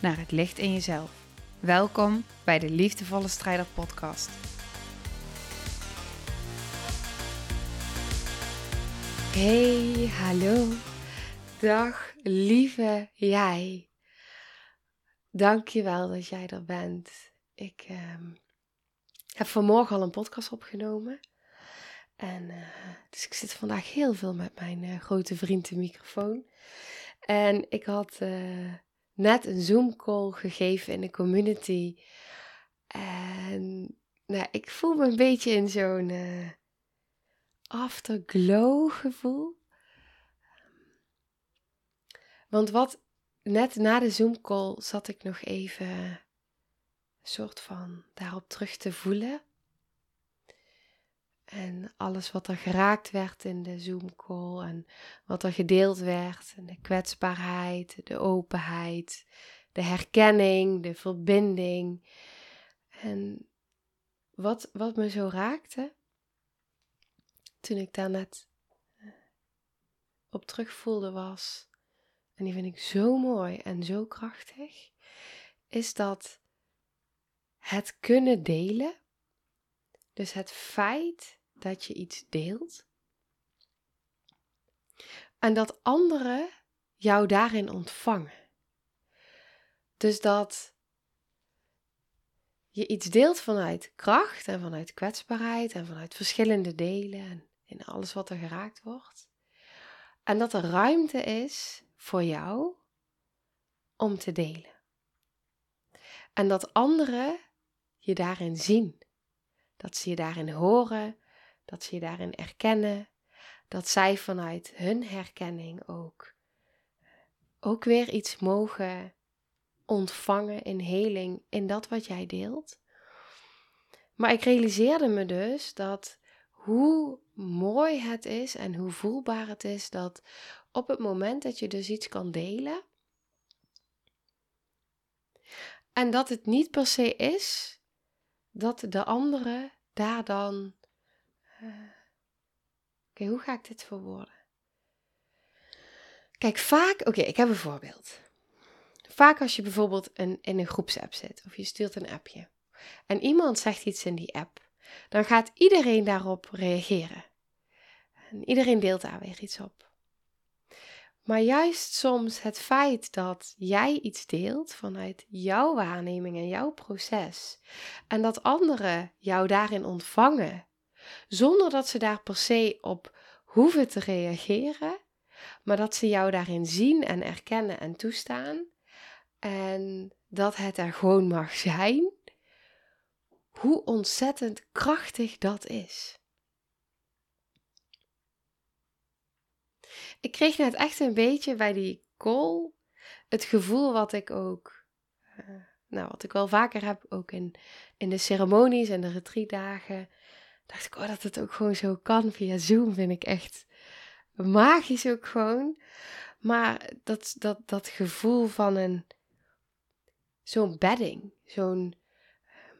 naar het licht in jezelf. Welkom bij de Liefdevolle Strijder Podcast. Hey, hallo. Dag, lieve jij. Dankjewel dat jij er bent. Ik ehm, heb vanmorgen al een podcast opgenomen. En, uh, dus ik zit vandaag heel veel met mijn uh, grote vriend de microfoon. En ik had uh, net een Zoom-call gegeven in de community. En nou, ik voel me een beetje in zo'n afterglow gevoel. Want wat net na de Zoom-call zat ik nog even soort van daarop terug te voelen. En alles wat er geraakt werd in de Zoom-call en wat er gedeeld werd. En de kwetsbaarheid, de openheid, de herkenning, de verbinding. En wat, wat me zo raakte, toen ik daar net eh, op terugvoelde was, en die vind ik zo mooi en zo krachtig, is dat het kunnen delen, dus het feit dat je iets deelt. En dat anderen jou daarin ontvangen. Dus dat je iets deelt vanuit kracht en vanuit kwetsbaarheid en vanuit verschillende delen en in alles wat er geraakt wordt. En dat er ruimte is voor jou om te delen. En dat anderen je daarin zien. Dat ze je daarin horen dat ze je daarin erkennen, dat zij vanuit hun herkenning ook, ook weer iets mogen ontvangen in heling in dat wat jij deelt. Maar ik realiseerde me dus dat hoe mooi het is en hoe voelbaar het is dat op het moment dat je dus iets kan delen, en dat het niet per se is dat de andere daar dan Oké, hoe ga ik dit verwoorden? Kijk, vaak, oké, ik heb een voorbeeld. Vaak als je bijvoorbeeld een, in een groepsapp zit of je stuurt een appje en iemand zegt iets in die app, dan gaat iedereen daarop reageren. En iedereen deelt daar weer iets op. Maar juist soms het feit dat jij iets deelt vanuit jouw waarneming en jouw proces en dat anderen jou daarin ontvangen zonder dat ze daar per se op hoeven te reageren, maar dat ze jou daarin zien en erkennen en toestaan. En dat het er gewoon mag zijn. Hoe ontzettend krachtig dat is. Ik kreeg net echt een beetje bij die call het gevoel wat ik ook, uh, nou wat ik wel vaker heb, ook in, in de ceremonies en de retreatdagen, dacht ik, oh, dat het ook gewoon zo kan via Zoom, vind ik echt magisch ook gewoon. Maar dat, dat, dat gevoel van een, zo'n bedding, zo'n... Ehm,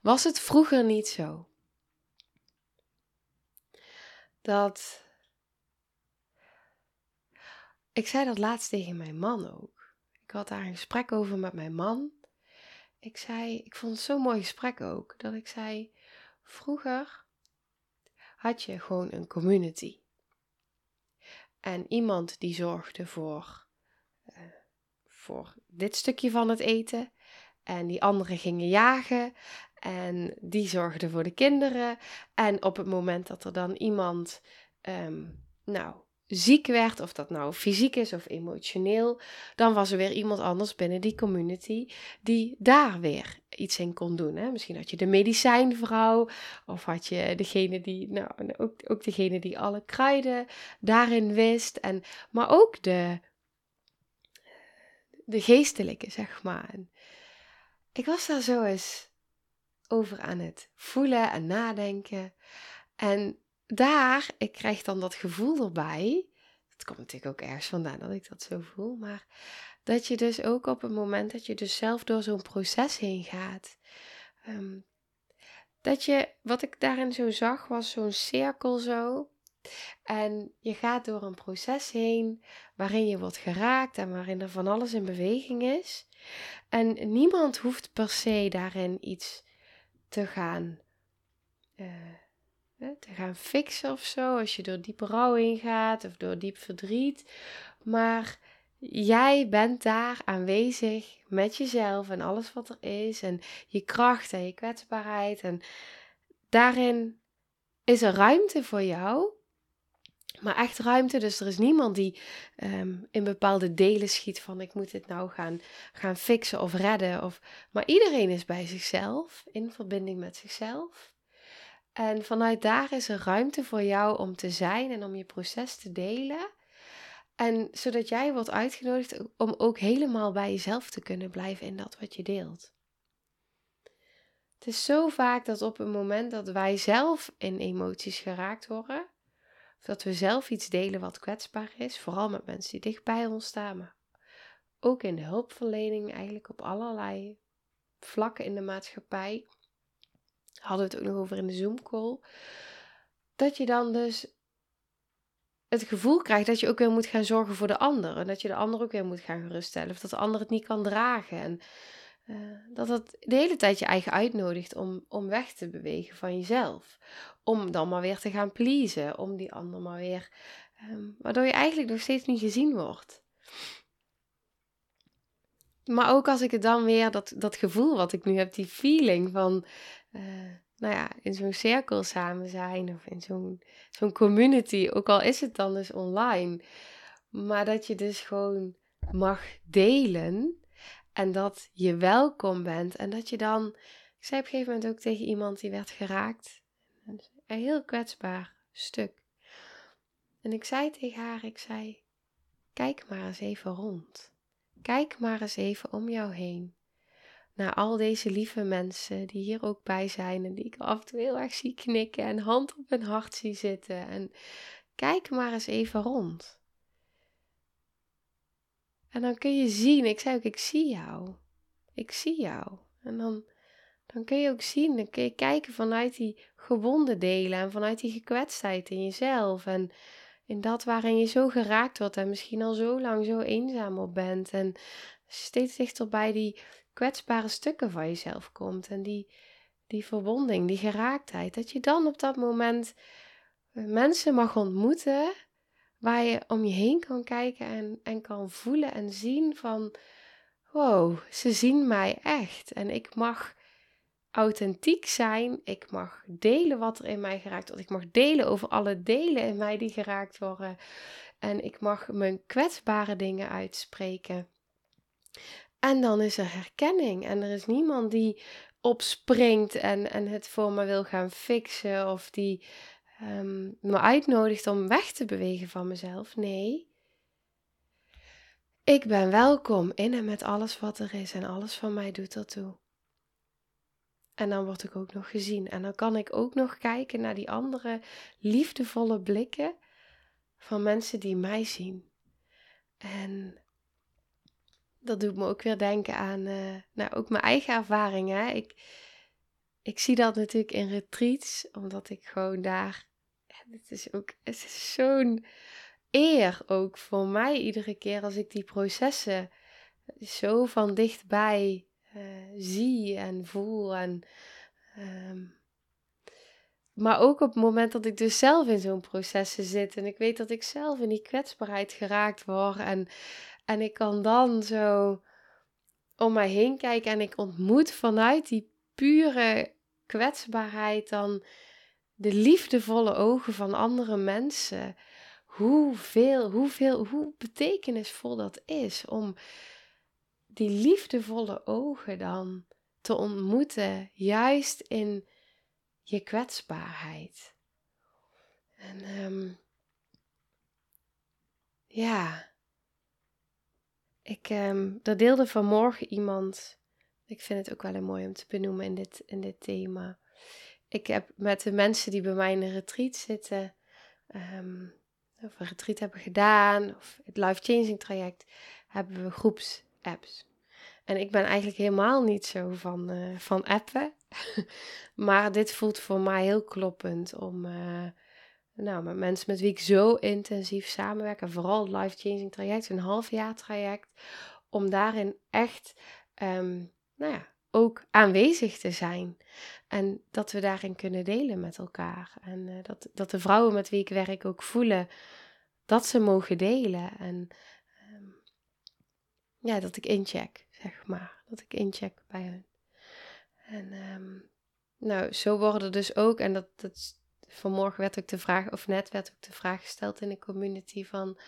was het vroeger niet zo? Dat. Ik zei dat laatst tegen mijn man ook. Ik had daar een gesprek over met mijn man ik zei, ik vond het zo'n mooi gesprek ook, dat ik zei, vroeger had je gewoon een community. En iemand die zorgde voor, uh, voor dit stukje van het eten. En die anderen gingen jagen. En die zorgden voor de kinderen. En op het moment dat er dan iemand, um, nou, ziek werd, of dat nou fysiek is of emotioneel, dan was er weer iemand anders binnen die community die daar weer iets in kon doen. Hè? Misschien had je de medicijnvrouw, of had je degene die, nou, ook, ook degene die alle kruiden daarin wist, en, maar ook de de geestelijke, zeg maar. Ik was daar zo eens over aan het voelen en nadenken. En daar, ik krijg dan dat gevoel erbij. Het komt natuurlijk ook ergens vandaan dat ik dat zo voel. Maar dat je dus ook op het moment dat je dus zelf door zo'n proces heen gaat. Ehm, dat je, wat ik daarin zo zag, was zo'n cirkel zo. En je gaat door een proces heen waarin je wordt geraakt en waarin er van alles in beweging is. En niemand hoeft per se daarin iets te gaan, uh, te gaan fixen of zo. Als je door diepe rouw heen gaat of door diep verdriet. Maar jij bent daar aanwezig met jezelf en alles wat er is. En je kracht en je kwetsbaarheid. En daarin is er ruimte voor jou maar echt ruimte. Dus er is niemand die ehm, in bepaalde delen schiet van ik moet dit nou gaan, gaan fixen of redden. Of, maar iedereen is bij zichzelf, in verbinding met zichzelf. En vanuit daar is er ruimte voor jou om te zijn en om je proces te delen. En zodat jij wordt uitgenodigd om ook helemaal bij jezelf te kunnen blijven in dat wat je deelt. Het is zo vaak dat op het moment dat wij zelf in emoties geraakt worden, dat we zelf iets delen wat kwetsbaar is, vooral met mensen die dicht bij ons staan, maar ook in de hulpverlening, eigenlijk op allerlei vlakken in de maatschappij. Hadden we het ook nog over in de Zoom-call. Dat je dan dus het gevoel krijgt dat je ook weer moet gaan zorgen voor de ander. En dat je de ander ook weer moet gaan geruststellen. Of dat de ander het niet kan dragen. En uh, dat het de hele tijd je eigen uitnodigt om, om weg te bewegen van jezelf. Om dan maar weer te gaan pleasen. Om die ander maar weer. Um, waardoor je eigenlijk nog steeds niet gezien wordt. Maar ook als ik het dan weer, dat, dat gevoel wat ik nu heb, die feeling van. Uh, nou ja, in zo'n cirkel samen zijn of in zo'n zo'n community, ook al is het dan dus online, maar dat je dus gewoon mag delen en dat je welkom bent. En dat je dan. Ik zei op een gegeven moment ook tegen iemand die werd geraakt. Een heel kwetsbaar stuk. En ik zei tegen haar: Ik zei. Kijk maar eens even rond. Kijk maar eens even om jou heen. Naar al deze lieve mensen die hier ook bij zijn en die ik af en toe heel erg zie knikken en hand op hun hart zie zitten. En kijk maar eens even rond. En dan kun je zien, ik zei ook, ik zie jou. Ik zie jou. En dan, dan kun je ook zien, dan kun je kijken vanuit die gewonde delen en vanuit die gekwetstheid in jezelf. En in dat waarin je zo geraakt wordt en misschien al zo lang zo eenzaam op bent. En steeds dichter bij die kwetsbare stukken van jezelf komt. En die, die verwonding, die geraaktheid. Dat je dan op dat moment mensen mag ontmoeten waar je om je heen kan kijken en, en kan voelen en zien van, wow, ze zien mij echt en ik mag authentiek zijn. Ik mag delen wat er in mij geraakt wordt. Ik mag delen over alle delen in mij die geraakt worden. En ik mag mijn kwetsbare dingen uitspreken. En dan is er herkenning. En er is niemand die opspringt en, en het voor me wil gaan fixen. Of die um, me uitnodigt om weg te bewegen van mezelf. Nee. Ik ben welkom in en met alles wat er is en alles van mij doet ertoe. En dan word ik ook nog gezien. En dan kan ik ook nog kijken naar die andere liefdevolle blikken van mensen die mij zien. En dat doet me ook weer denken aan uh, nou, ook mijn eigen ervaringen. Ik, ik zie dat natuurlijk in retreats, omdat ik gewoon daar. Het is ook het is zo'n eer ook voor mij iedere keer als ik die processen zo van dichtbij uh, zie en voel. En, um, maar ook op het moment dat ik dus zelf in zo'n processen zit en ik weet dat ik zelf in die kwetsbaarheid geraakt word en, en ik kan dan zo om mij heen kijken en ik ontmoet vanuit die pure kwetsbaarheid dan de liefdevolle ogen van andere mensen. Hoeveel, hoeveel, hoe betekenisvol dat is om die liefdevolle ogen dan te ontmoeten, juist in je kwetsbaarheid. En um, ja, ik, um, er deelde vanmorgen iemand, ik vind het ook wel mooi om te benoemen in dit, in dit thema. Ik heb met de mensen die bij mij in de retreat zitten, um, of een retreat hebben gedaan, of het life changing traject, hebben we groepsapps. En ik ben eigenlijk helemaal niet zo van, uh, van appen. maar dit voelt voor mij heel kloppend om uh, nou, met mensen met wie ik zo intensief samenwerk. En vooral het life changing traject, een half jaar traject. Om daarin echt um, nou ja, ook aanwezig te zijn. En dat we daarin kunnen delen met elkaar. En uh, dat, dat de vrouwen met wie ik werk ook voelen dat ze mogen delen. En ja, dat ik incheck, zeg maar. Dat ik incheck bij hen. En um, nou, zo worden dus ook, en dat, dat vanmorgen werd ook de vraag, of net werd ook de vraag gesteld in de community van,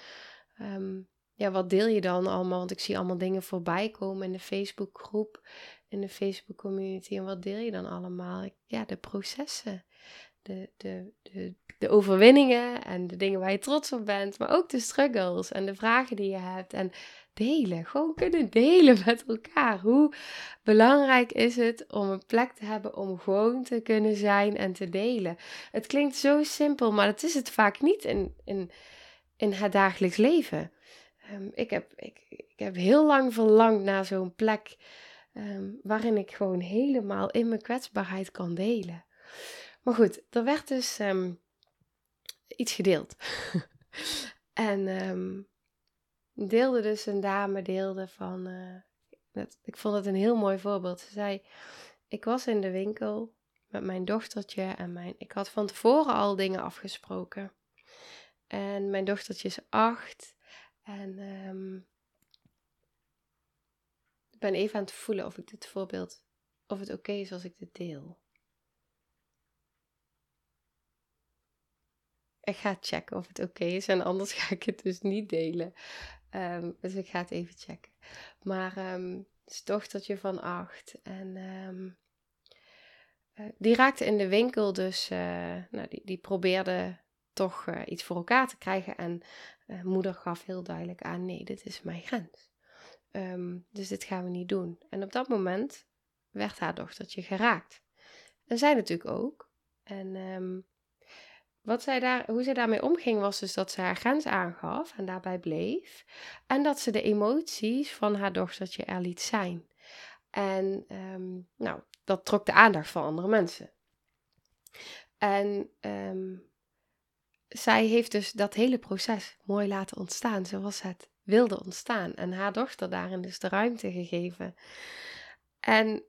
um, ja, wat deel je dan allemaal? Want ik zie allemaal dingen voorbij komen in de Facebookgroep, in de Facebook community. En wat deel je dan allemaal? Ja, de processen, de, de, de, de overwinningen en de dingen waar je trots op bent, maar ook de struggles en de vragen die je hebt. En delen, gewoon kunnen delen met elkaar. Hoe belangrijk is het om een plek te hebben om gewoon te kunnen zijn en te delen? Het klinkt zo simpel, maar dat is het vaak niet in, in, in het dagelijks leven. Um, ik, heb, ik, ik heb heel lang verlangd naar zo'n plek um, waarin ik gewoon helemaal in mijn kwetsbaarheid kan delen. Maar goed, er werd dus um, iets gedeeld. en um, deelde dus een dame, deelde van. Uh, ik vond het een heel mooi voorbeeld. Ze zei: Ik was in de winkel met mijn dochtertje en mijn. Ik had van tevoren al dingen afgesproken. En mijn dochtertje is acht. En ik ben even aan het voelen of ik dit voorbeeld. Of het oké is als ik dit deel. ik ga checken of het oké is. En anders ga ik het dus niet delen. Um, dus ik ga het even checken. Maar um, het is dochtertje van acht. En um, uh, die raakte in de winkel dus... Uh, nou, die, die probeerde toch uh, iets voor elkaar te krijgen. En moeder gaf heel duidelijk aan... Nee, dit is mijn grens. Dus dit gaan we niet doen. En op dat moment werd haar dochtertje geraakt. En zij natuurlijk ook. En wat zij daar, hoe zij daarmee omging was dus dat ze haar grens aangaf en daarbij bleef. En dat ze de emoties van haar dochtertje er liet zijn. En um, nou, dat trok de aandacht van andere mensen. En zij heeft dus dat hele proces mooi laten ontstaan zoals het wilde ontstaan. En haar dochter daarin dus de ruimte gegeven. En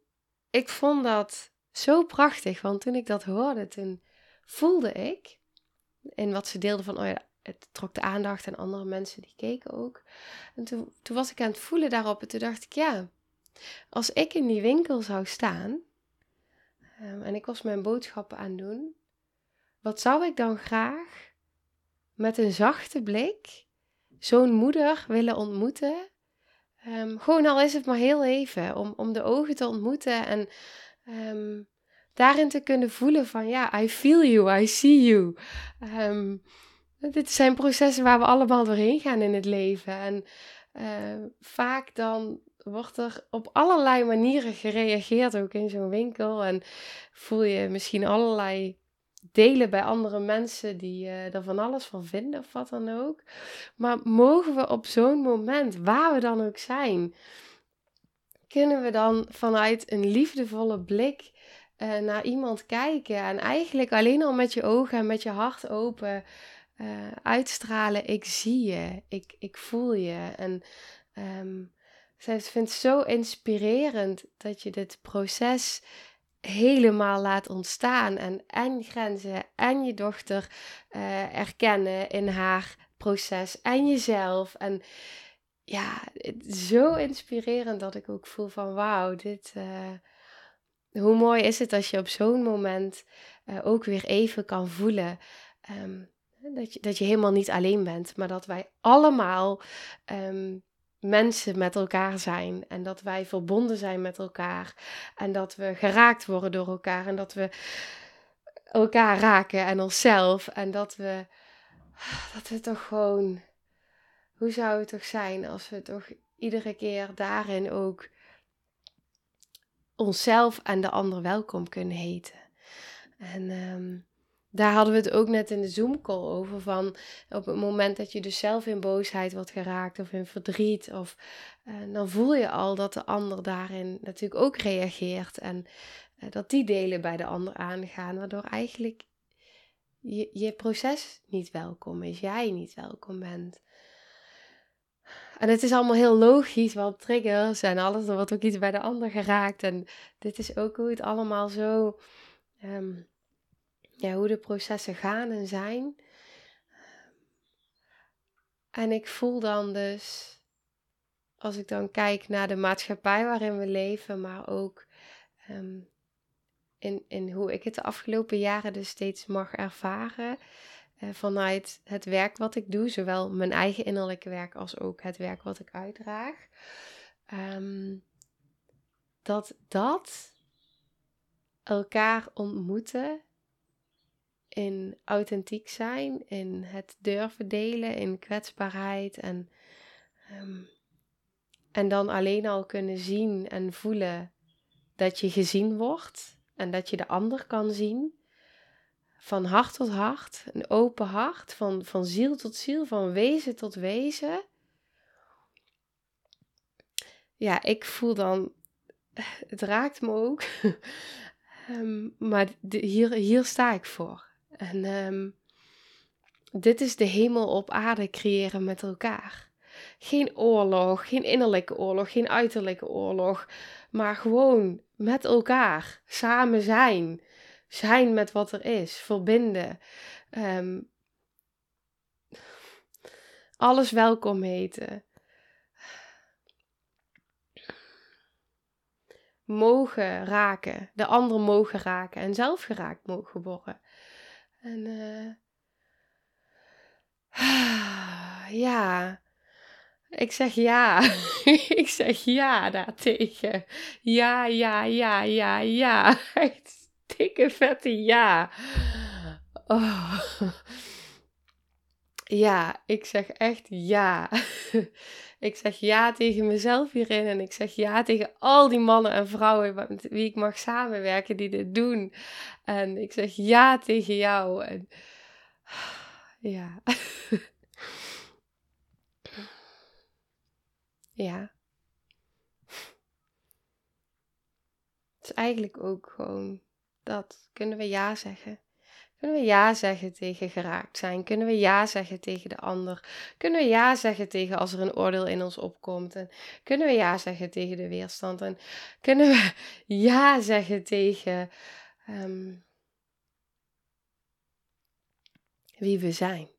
ik vond dat zo prachtig, want toen ik dat hoorde, toen voelde ik in wat ze deelde van, oh ja, het trok de aandacht en andere mensen die keken ook. En toen, toen was ik aan het voelen daarop en toen dacht ik, ja, als ik in die winkel zou staan um, en ik was mijn boodschappen aan doen, wat zou ik dan graag met een zachte blik zo'n moeder willen ontmoeten? Um, gewoon al is het maar heel even, om, om de ogen te ontmoeten en um, daarin te kunnen voelen van ja, I feel you, I see you. Um, dit zijn processen waar we allemaal doorheen gaan in het leven. En vaak dan wordt er op allerlei manieren gereageerd, ook in zo'n winkel. En voel je misschien allerlei delen bij andere mensen die uh, er van alles van vinden of wat dan ook. Maar mogen we op zo'n moment, waar we dan ook zijn, kunnen we dan vanuit een liefdevolle blik uh, naar iemand kijken en eigenlijk alleen al met je ogen en met je hart open uh, uitstralen: ik zie je, ik, ik voel je. En um, zij vindt het zo inspirerend dat je dit proces helemaal laat ontstaan en en grenzen en je dochter uh, erkennen in haar proces en jezelf. En ja, zo inspirerend dat ik ook voel van wauw, dit, uh, hoe mooi is het als je op zo'n moment uh, ook weer even kan voelen um, dat, je, dat je helemaal niet alleen bent, maar dat wij allemaal um, mensen met elkaar zijn en dat wij verbonden zijn met elkaar en dat we geraakt worden door elkaar en dat we elkaar raken en onszelf en dat we, dat we toch gewoon, hoe zou het toch zijn als we toch iedere keer daarin ook onszelf en de ander welkom kunnen heten. En ehm, daar hadden we het ook net in de Zoom-call over. Van op het moment dat je dus zelf in boosheid wordt geraakt of in verdriet, of, uh, dan voel je al dat de ander daarin natuurlijk ook reageert. En uh, dat die delen bij de ander aangaan, waardoor eigenlijk je, je proces niet welkom is, jij niet welkom bent. En het is allemaal heel logisch, want triggers en alles, er wordt ook iets bij de ander geraakt. En dit is ook hoe het allemaal zo, um, ja, hoe de processen gaan en zijn. En ik voel dan dus, als ik dan kijk naar de maatschappij waarin we leven, maar ook um, in, in hoe ik het de afgelopen jaren dus steeds mag ervaren. Uh, vanuit het werk wat ik doe, zowel mijn eigen innerlijke werk als ook het werk wat ik uitdraag. Um, dat dat elkaar ontmoeten in authentiek zijn, in het durven delen, in kwetsbaarheid en, um, en dan alleen al kunnen zien en voelen dat je gezien wordt en dat je de ander kan zien. Van hart tot hart, een open hart, van, van ziel tot ziel, van wezen tot wezen. Ja, ik voel dan, het raakt me ook, um, maar hier, hier sta ik voor. En um, dit is de hemel op aarde creëren met elkaar. Geen oorlog, geen innerlijke oorlog, geen uiterlijke oorlog, maar gewoon met elkaar samen zijn. Zijn met wat er is, verbinden. Um, alles welkom heten. Mogen raken, de ander mogen raken en zelf geraakt mogen worden. En uh, ja, ik zeg ja. ik zeg ja daartegen. Ja, ja, ja, ja, ja. Echt dikke vette ja. Oh. Ja, ik zeg echt ja. ik zeg ja tegen mezelf hierin en ik zeg ja tegen al die mannen en vrouwen met wie ik mag samenwerken die dit doen. En ik zeg ja tegen jou. En ja. Ja. Het is eigenlijk ook gewoon dat. Kunnen we ja zeggen? Kunnen we ja zeggen tegen geraakt zijn? Kunnen we ja zeggen tegen de ander? Kunnen we ja zeggen tegen als er een oordeel in ons opkomt? En kunnen we ja zeggen tegen de weerstand? En kunnen we ja zeggen tegen um, wie we zijn?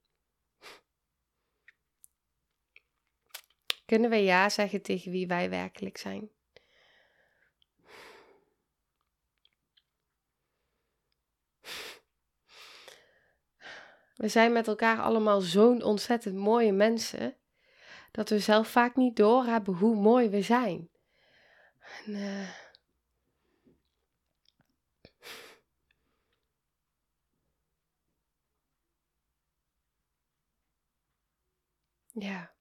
Kunnen we ja zeggen tegen wie wij werkelijk zijn? We zijn met elkaar allemaal zo'n ontzettend mooie mensen, dat we zelf vaak niet doorhebben hoe mooi we zijn. En, uh... Ja.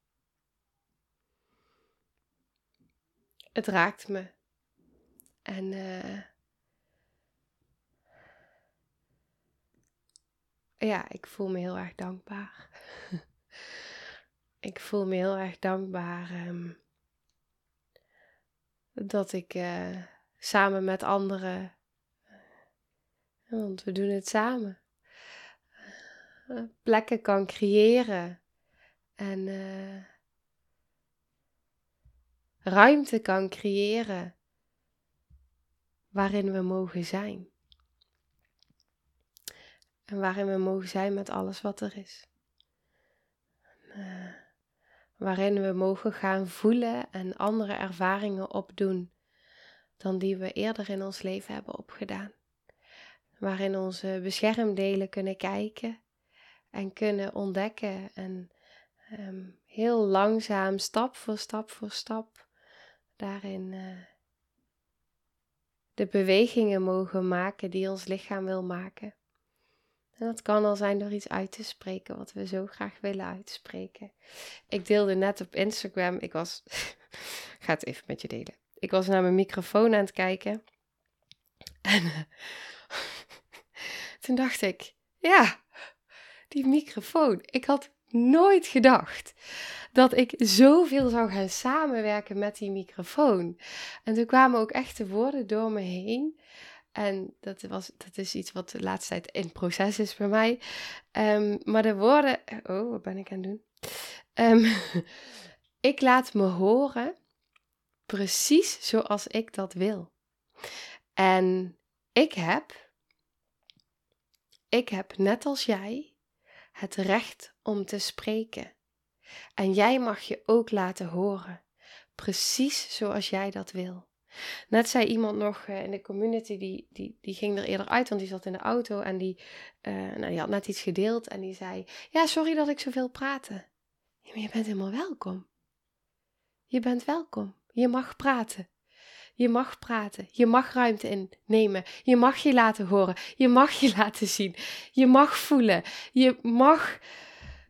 het raakt me. En uh, ja, ik voel me heel erg dankbaar. ik voel me heel erg dankbaar um, dat ik uh, samen met anderen, uh, want we doen het samen, plekken kan creëren en ruimte kan creëren waarin we mogen zijn. En waarin we mogen zijn met alles wat er is. Uh, waarin we mogen gaan voelen en andere ervaringen opdoen dan die we eerder in ons leven hebben opgedaan. Waarin onze beschermdelen kunnen kijken en kunnen ontdekken en um, heel langzaam, stap voor stap voor stap, daarin uh, de bewegingen mogen maken die ons lichaam wil maken. En dat kan al zijn door iets uit te spreken wat we zo graag willen uitspreken. Ik deelde net op Instagram, ik was, ik ga het even met je delen. Ik was naar mijn microfoon aan het kijken. En uh, toen dacht ik, ja, die microfoon. Ik had nooit gedacht dat ik zoveel zou gaan samenwerken met die microfoon. En toen kwamen ook echt de woorden door me heen. En dat, was, dat is iets wat de laatste tijd in proces is bij mij. Um, maar de woorden. Oh, wat ben ik aan het doen? Um, ik laat me horen precies zoals ik dat wil. En ik heb, ik heb net als jij het recht om te spreken. En jij mag je ook laten horen, precies zoals jij dat wil. Net zei iemand nog uh, in de community, die, die, die ging er eerder uit, want die zat in de auto en die, uh, nou, die had net iets gedeeld en die zei: Ja, sorry dat ik zoveel praatte. Maar je bent helemaal welkom. Je bent welkom. Je mag praten. Je mag praten. Je mag ruimte innemen. Je mag je laten horen. Je mag je laten zien. Je mag voelen. Je mag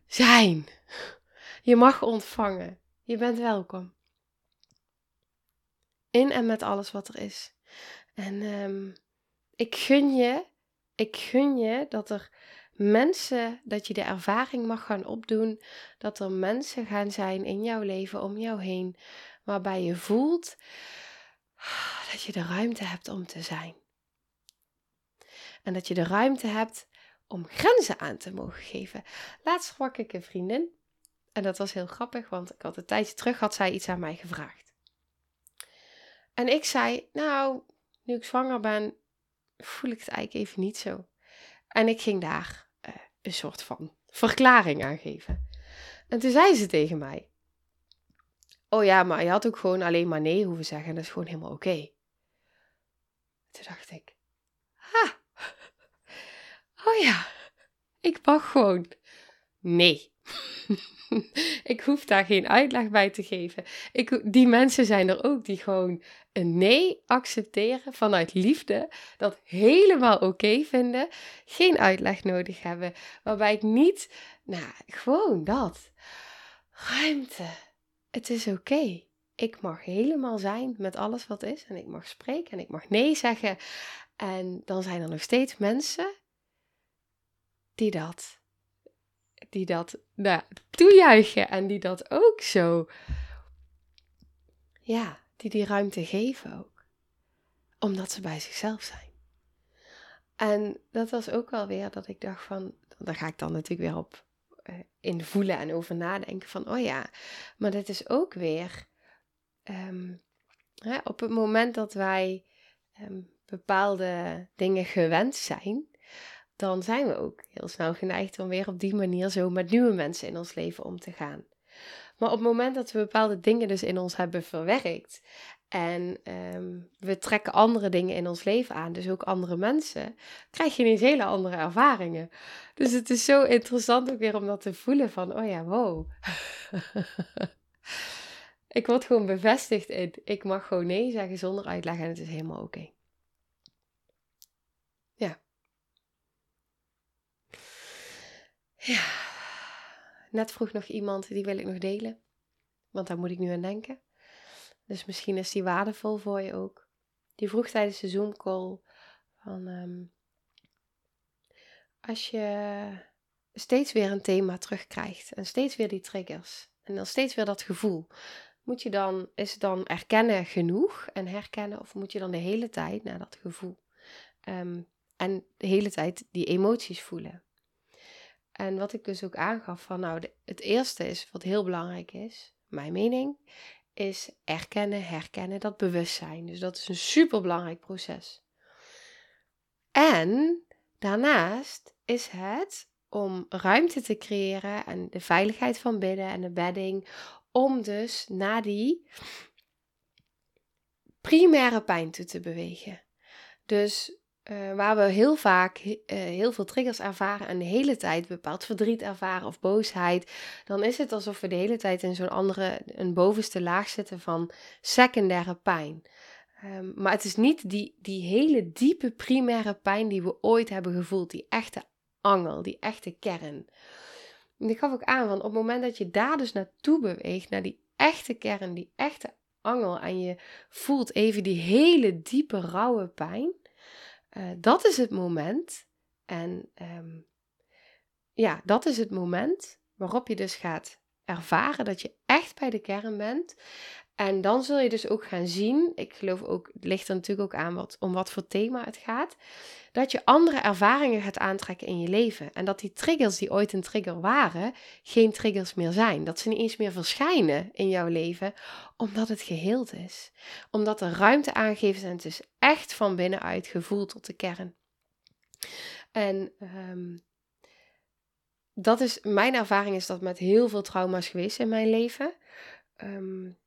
zijn. Je mag ontvangen. Je bent welkom. In en met alles wat er is. En um, ik gun je, ik gun je dat er mensen, dat je de ervaring mag gaan opdoen, dat er mensen gaan zijn in jouw leven, om jou heen, waarbij je voelt dat je de ruimte hebt om te zijn. En dat je de ruimte hebt om grenzen aan te mogen geven. Laatst sprak ik een vriendin. En dat was heel grappig, want ik had een tijdje terug had zij iets aan mij gevraagd. En ik zei, nou, nu ik zwanger ben, voel ik het eigenlijk even niet zo. En ik ging daar uh, een soort van verklaring aan geven. En toen zei ze tegen mij, oh ja, maar je had ook gewoon alleen maar nee hoeven zeggen. Dat is gewoon helemaal oké. Toen dacht ik, ha, oh ja, ik mag gewoon nee. ik hoef daar geen uitleg bij te geven. Ik, die mensen zijn er ook die gewoon een nee accepteren vanuit liefde, dat helemaal oké vinden, geen uitleg nodig hebben, waarbij ik niet, nou, gewoon dat. Ruimte. Het is oké. Ik mag helemaal zijn met alles wat is en ik mag spreken en ik mag nee zeggen. En dan zijn er nog steeds mensen die dat die dat nou, toejuichen en die dat ook zo, ja, die die ruimte geven ook. Omdat ze bij zichzelf zijn. En dat was ook wel weer dat ik dacht van, daar ga ik dan natuurlijk weer op uh, in voelen en over nadenken van, oh ja, maar dit is ook weer um, hè, op het moment dat wij um, bepaalde dingen gewend zijn, dan zijn we ook heel snel geneigd om weer op die manier zo met nieuwe mensen in ons leven om te gaan. Maar op het moment dat we bepaalde dingen dus in ons hebben verwerkt en ehm, we trekken andere dingen in ons leven aan, dus ook andere mensen, krijg je ineens hele andere ervaringen. Dus het is zo interessant ook weer om dat te voelen van, oh ja, wow. ik word gewoon bevestigd in, ik mag gewoon nee zeggen zonder uitleg en het is helemaal oké. Ja, net vroeg nog iemand, die wil ik nog delen. Want daar moet ik nu aan denken. Dus misschien is die waardevol voor je ook. Die vroeg tijdens de Zoom call van um, als je steeds weer een thema terugkrijgt en steeds weer die triggers en dan steeds weer dat gevoel, moet je dan, is het dan erkennen genoeg en herkennen of moet je dan de hele tijd naar dat gevoel um, en de hele tijd die emoties voelen? En wat ik dus ook aangaf van, nou, het eerste is, wat heel belangrijk is, mijn mening, is erkennen, herkennen, dat bewustzijn. Dus dat is een super belangrijk proces. En daarnaast is het om ruimte te creëren en de veiligheid van bidden en de bedding, om dus naar die primaire pijn toe te bewegen. Dus uh, waar we heel vaak uh, heel veel triggers ervaren en de hele tijd bepaald verdriet ervaren of boosheid, dan is het alsof we de hele tijd in zo'n andere, een bovenste laag zitten van secundaire pijn. Um, maar het is niet die, die hele diepe primaire pijn die we ooit hebben gevoeld, die echte angel, die echte kern. En ik gaf ook aan van op het moment dat je daar dus naartoe beweegt, naar die echte kern, die echte angel, en je voelt even die hele diepe rauwe pijn, uh, dat is het moment. En um, ja, dat is het moment waarop je dus gaat ervaren dat je echt bij de kern bent. En dan zul je dus ook gaan zien, ik geloof ook, het ligt er natuurlijk ook aan wat, om wat voor thema het gaat, dat je andere ervaringen gaat aantrekken in je leven. En dat die triggers die ooit een trigger waren, geen triggers meer zijn. Dat ze niet eens meer verschijnen in jouw leven, omdat het geheeld is. Omdat er ruimte aangeeft en het is echt van binnenuit gevoeld tot de kern. En um, dat is, mijn ervaring is dat met heel veel trauma's geweest in mijn leven. Um,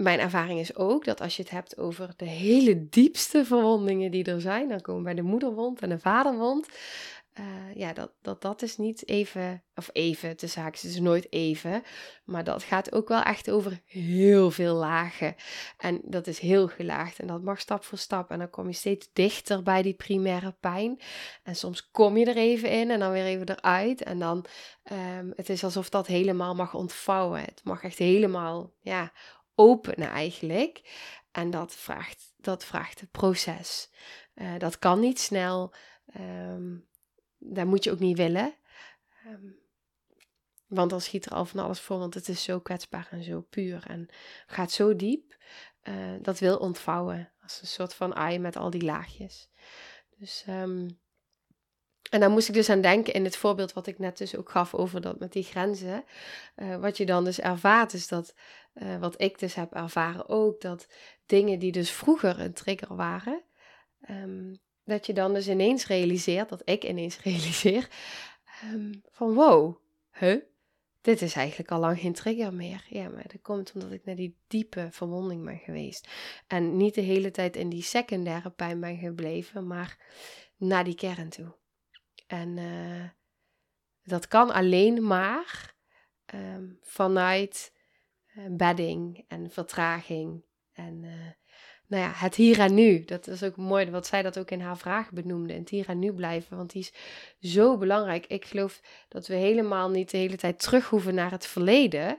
mijn ervaring is ook dat als je het hebt over de hele diepste verwondingen die er zijn, dan komen bij de moederwond en de vaderwond. Uh, ja, dat, dat, dat is niet even, of even, de zaak is nooit even, maar dat gaat ook wel echt over heel veel lagen. En dat is heel gelaagd en dat mag stap voor stap. En dan kom je steeds dichter bij die primaire pijn. En soms kom je er even in en dan weer even eruit. En dan, um, het is alsof dat helemaal mag ontvouwen. Het mag echt helemaal, ja, openen eigenlijk. En dat vraagt, dat vraagt het proces. Uh, dat kan niet snel. Um, dat moet je ook niet willen. Um, want dan schiet er al van alles voor, want het is zo kwetsbaar en zo puur en gaat zo diep. Uh, dat wil ontvouwen als een soort van ei met al die laagjes. Dus um, en daar moest ik dus aan denken in het voorbeeld wat ik net dus ook gaf over dat met die grenzen. Uh, wat je dan dus ervaart is dat, uh, wat ik dus heb ervaren ook, dat dingen die dus vroeger een trigger waren, um, dat je dan dus ineens realiseert, dat ik ineens realiseer, um, van wow, huh? Dit is eigenlijk al lang geen trigger meer. Ja, maar dat komt omdat ik naar die diepe verwonding ben geweest. En niet de hele tijd in die secundaire pijn ben gebleven, maar naar die kern toe. En uh, dat kan alleen maar um, vanuit uh, bedding en vertraging. En uh, nou ja, het hier en nu. Dat is ook mooi wat zij dat ook in haar vraag benoemde. Het hier en nu blijven, want die is zo belangrijk. Ik geloof dat we helemaal niet de hele tijd terug hoeven naar het verleden.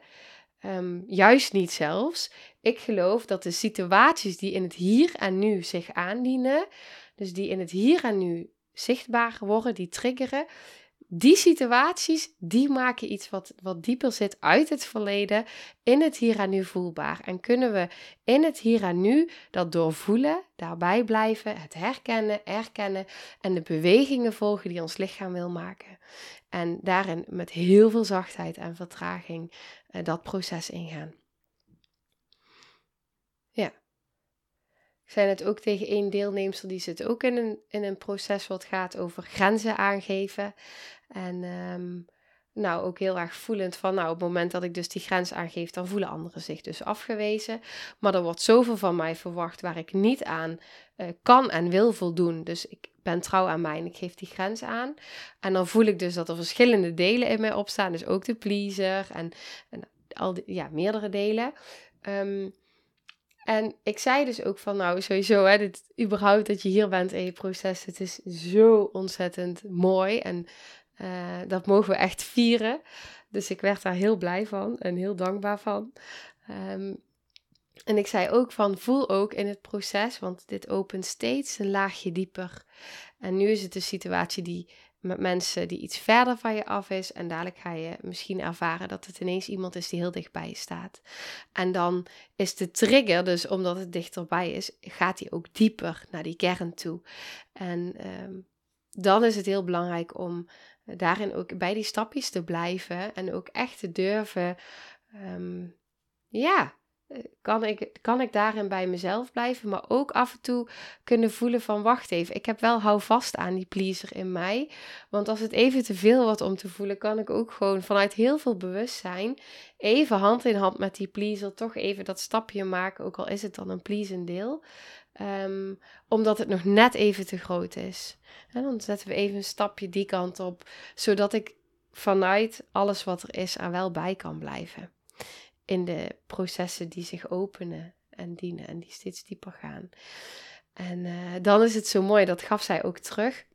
Um, juist niet zelfs. Ik geloof dat de situaties die in het hier en nu zich aandienen, dus die in het hier en nu zichtbaar worden, die triggeren. Die situaties, die maken iets wat, wat dieper zit uit het verleden in het hier en nu voelbaar. En kunnen we in het hier en nu dat doorvoelen, daarbij blijven, het herkennen, erkennen en de bewegingen volgen die ons lichaam wil maken. En daarin met heel veel zachtheid en vertraging uh, dat proces ingaan. Ja. Ik zei het ook tegen één deelnemster, die zit ook in een, in een proces wat gaat over grenzen aangeven. En um, nou, ook heel erg voelend van, nou, op het moment dat ik dus die grens aangeef, dan voelen anderen zich dus afgewezen. Maar er wordt zoveel van mij verwacht waar ik niet aan uh, kan en wil voldoen. Dus ik ben trouw aan mij en ik geef die grens aan. En dan voel ik dus dat er verschillende delen in mij opstaan. Dus ook de pleaser en, en al die, ja, meerdere delen. Um, en ik zei dus ook van, nou sowieso, hè, dit, überhaupt dat je hier bent in je proces, het is zo ontzettend mooi en uh, dat mogen we echt vieren. Dus ik werd daar heel blij van en heel dankbaar van. Um, en ik zei ook van, voel ook in het proces, want dit opent steeds een laagje dieper. En nu is het een situatie die met mensen die iets verder van je af is. En dadelijk ga je misschien ervaren dat het ineens iemand is die heel dichtbij je staat. En dan is de trigger, dus omdat het dichterbij is, gaat hij ook dieper naar die kern toe. En um, dan is het heel belangrijk om daarin ook bij die stapjes te blijven en ook echt te durven. Um, ja, kan ik, kan ik daarin bij mezelf blijven, maar ook af en toe kunnen voelen van wacht even, ik heb wel hou vast aan die pleaser in mij. Want als het even te veel wordt om te voelen, kan ik ook gewoon vanuit heel veel bewustzijn even hand in hand met die pleaser toch even dat stapje maken, ook al is het dan een pleasend deel. Um, omdat het nog net even te groot is. En dan zetten we even een stapje die kant op, zodat ik vanuit alles wat er is er wel bij kan blijven in de processen die zich openen en dienen en die steeds dieper gaan. En uh, dan is het zo mooi, dat gaf zij ook terug.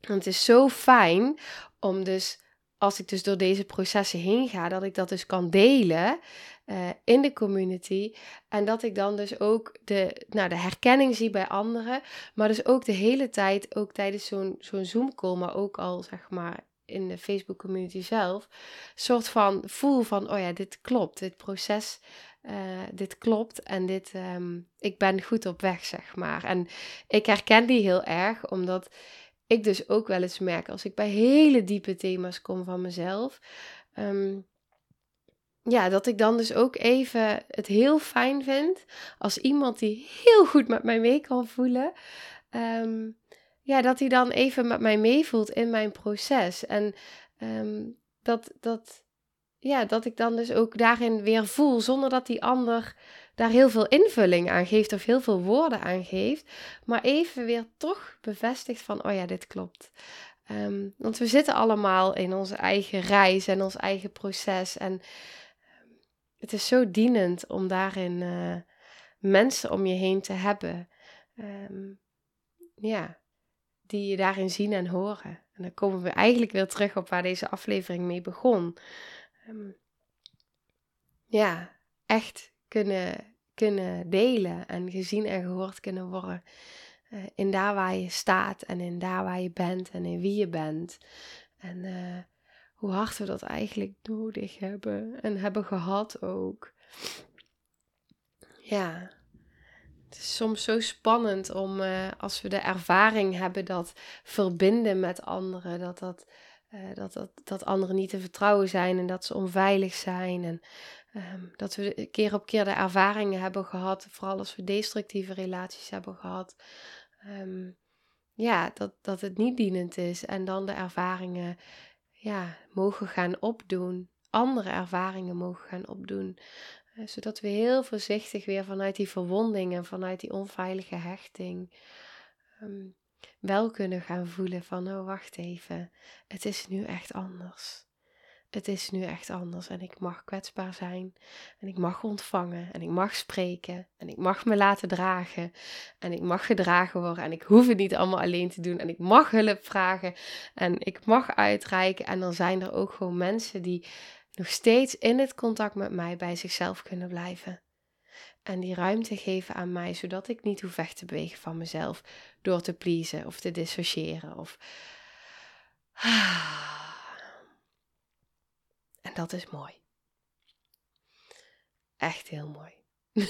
Want het is zo fijn om dus, als ik dus door deze processen heen ga, dat ik dat dus kan delen uh, in de community. En dat ik dan dus ook de, nou, de herkenning zie bij anderen. Maar dus ook de hele tijd, ook tijdens zo'n zo'n Zoom maar ook al zeg maar in de Facebook community zelf, soort van voel van, oh ja, dit klopt, dit proces, uh, dit klopt en dit, um, ik ben goed op weg, zeg maar. En ik herken die heel erg, omdat ik dus ook wel eens merk, als ik bij hele diepe thema's kom van mezelf, um, ja, dat ik dan dus ook even het heel fijn vind als iemand die heel goed met mij mee kan voelen. Um, ja, dat hij dan even met mij meevoelt in mijn proces. En um, dat, dat, ja, dat ik dan dus ook daarin weer voel, zonder dat die ander daar heel veel invulling aan geeft of heel veel woorden aan geeft, maar even weer toch bevestigt van, oh ja, dit klopt. Um, want we zitten allemaal in onze eigen reis en ons eigen proces. En het is zo dienend om daarin uh, mensen om je heen te hebben. Ja, die je daarin zien en horen. En dan komen we eigenlijk weer terug op waar deze aflevering mee begon. Um, ja, echt kunnen, kunnen delen en gezien en gehoord kunnen worden. Uh, in daar waar je staat en in daar waar je bent en in wie je bent. En uh, hoe hard we dat eigenlijk nodig hebben en hebben gehad ook. Ja, het is soms zo spannend om uh, als we de ervaring hebben dat verbinden met anderen, dat, dat, uh, dat, dat, dat anderen niet te vertrouwen zijn en dat ze onveilig zijn. En um, dat we keer op keer de ervaringen hebben gehad, vooral als we destructieve relaties hebben gehad. Um, ja, dat, dat het niet dienend is. En dan de ervaringen ja, mogen gaan opdoen, andere ervaringen mogen gaan opdoen. Uh, zodat we heel voorzichtig weer vanuit die verwonding en vanuit die onveilige hechting um, wel kunnen gaan voelen van, oh wacht even, het is nu echt anders. Het is nu echt anders en ik mag kwetsbaar zijn en ik mag ontvangen en ik mag spreken en ik mag me laten dragen en ik mag gedragen worden en ik hoef het niet allemaal alleen te doen en ik mag hulp vragen en ik mag uitreiken. En dan zijn er ook gewoon mensen die nog steeds in het contact met mij bij zichzelf kunnen blijven. En die ruimte geven aan mij, zodat ik niet hoef weg te bewegen van mezelf door te pleasen of te dissociëren of En dat is mooi. Echt heel mooi.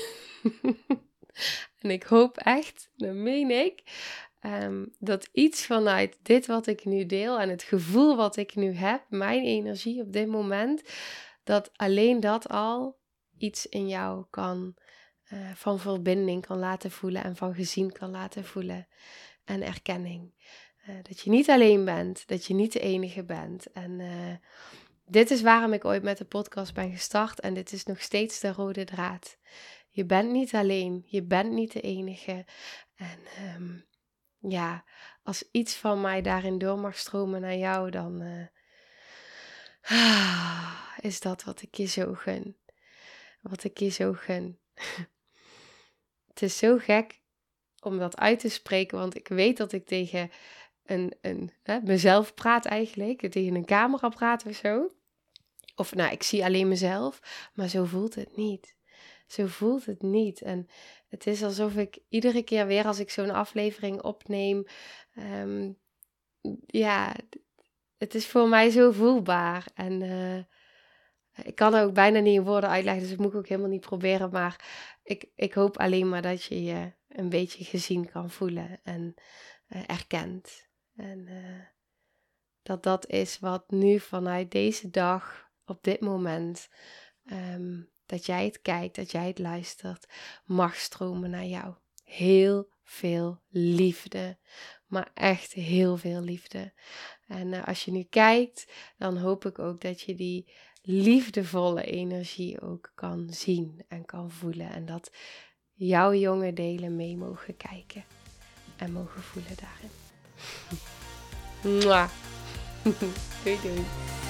en ik hoop echt, dat meen ik, ehm, dat iets vanuit dit wat ik nu deel en het gevoel wat ik nu heb, mijn energie op dit moment, dat alleen dat al iets in jou kan uh, van verbinding kan laten voelen en van gezien kan laten voelen en erkenning. Uh, dat je niet alleen bent, dat je niet de enige bent. En uh, dit is waarom ik ooit met de podcast ben gestart en dit is nog steeds de rode draad. Je bent niet alleen, je bent niet de enige. En um, ja, als iets van mij daarin door mag stromen naar jou, dan uh, is dat wat ik je zo gun. Wat ik je zo gun. Het is zo gek om dat uit te spreken, want ik weet dat ik tegen een, een, hè, mezelf praat eigenlijk, tegen een camera praat of zo. Of nou, ik zie alleen mezelf, maar zo voelt het niet. Zo voelt het niet. En het is alsof ik iedere keer weer als ik zo'n aflevering opneem, um, ja, het is voor mij zo voelbaar. En uh, ik kan er ook bijna niet in woorden uitleggen, dus dat moet ik ook helemaal niet proberen. Maar ik, ik hoop alleen maar dat je je een beetje gezien kan voelen en uh, erkent. En uh, dat dat is wat nu vanuit deze dag op dit moment um, dat jij het kijkt, dat jij het luistert, mag stromen naar jou. Heel veel liefde, maar echt heel veel liefde. En uh, als je nu kijkt, dan hoop ik ook dat je die liefdevolle energie ook kan zien en kan voelen. En dat jouw jonge delen mee mogen kijken en mogen voelen daarin. Mwah. doei doei.